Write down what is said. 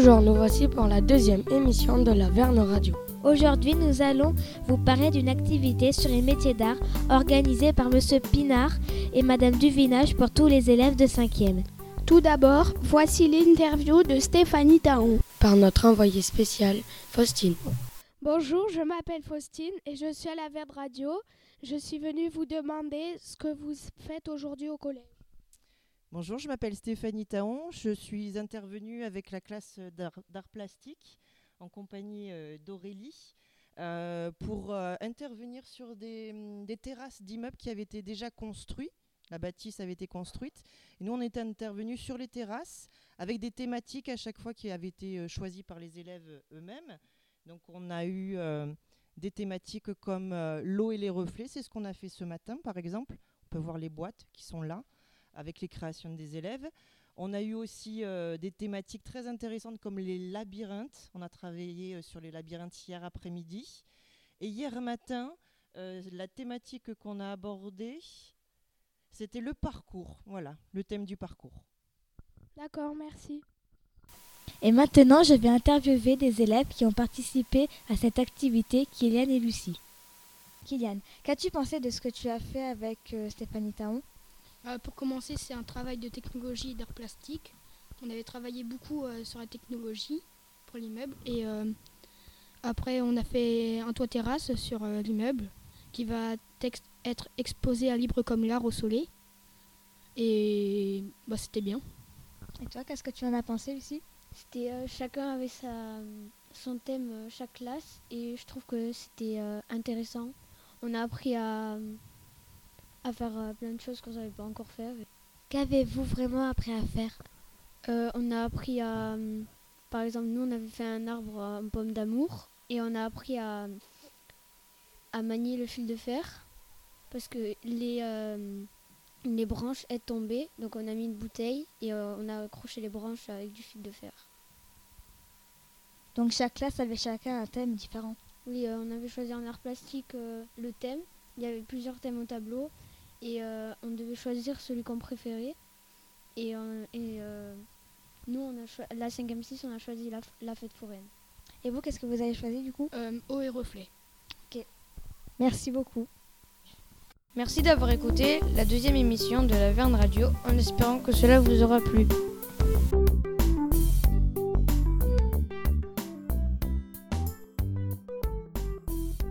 Bonjour, nous voici pour la deuxième émission de la Verne Radio. Aujourd'hui, nous allons vous parler d'une activité sur les métiers d'art organisée par Monsieur Pinard et Madame Duvinage pour tous les élèves de 5e. Tout d'abord, voici l'interview de Stéphanie Taon. Par notre envoyé spécial, Faustine. Bonjour, je m'appelle Faustine et je suis à la Verne Radio. Je suis venue vous demander ce que vous faites aujourd'hui au collège. Bonjour, je m'appelle Stéphanie Taon. Je suis intervenue avec la classe d'art plastique en compagnie euh, d'Aurélie euh, pour euh, intervenir sur des, hum, des terrasses d'immeubles qui avaient été déjà construits. La bâtisse avait été construite. Et nous, on est intervenus sur les terrasses avec des thématiques à chaque fois qui avaient été choisies par les élèves eux-mêmes. Donc, on a eu des thématiques comme l'eau et les reflets. C'est ce qu'on a fait ce matin, par exemple. On peut voir les boîtes qui sont là avec les créations des élèves. On a eu aussi euh, des thématiques très intéressantes comme les labyrinthes. On a travaillé euh, sur les labyrinthes hier après-midi. Et hier matin, euh, la thématique qu'on a abordée, c'était le parcours. Voilà, le thème du parcours. D'accord, merci. Et maintenant, je vais interviewer des élèves qui ont participé à cette activité, Kylian et Lucie. Kylian, qu'as-tu pensé de ce que tu as fait avec Stéphanie Taon? Euh, pour commencer, c'est un travail de technologie d'art plastique. On avait travaillé beaucoup euh, sur la technologie pour l'immeuble. Et euh, après, on a fait un toit terrasse sur l'immeuble qui va être exposé à libre comme l'art au soleil. Et bah, c'était bien. Et toi, qu'est-ce que tu en as pensé, Lucie? C'était chacun avait sa, son thème, chaque classe. Et je trouve que c'était intéressant. On a appris à à faire euh, plein de choses qu'on ne savait pas encore faire. Qu'avez-vous vraiment appris à faire? Euh, On a appris à... Euh, par exemple, nous, on avait fait un arbre en pomme d'amour et on a appris à, à manier le fil de fer parce que les, les branches étaient tombées. Donc on a mis une bouteille et on a accroché les branches avec du fil de fer. Donc chaque classe avait chacun un thème différent Oui, on avait choisi en art plastique le thème. Il y avait plusieurs thèmes au tableau et euh, on devait choisir celui qu'on préférait. Et, euh, euh, nous, on a la 5 6 on a choisi la, fête foraine. Et vous, qu'est-ce que vous avez choisi du coup? Eau et reflet. Ok. Merci beaucoup. Merci d'avoir écouté la deuxième émission de la Verne Radio en espérant que cela vous aura plu.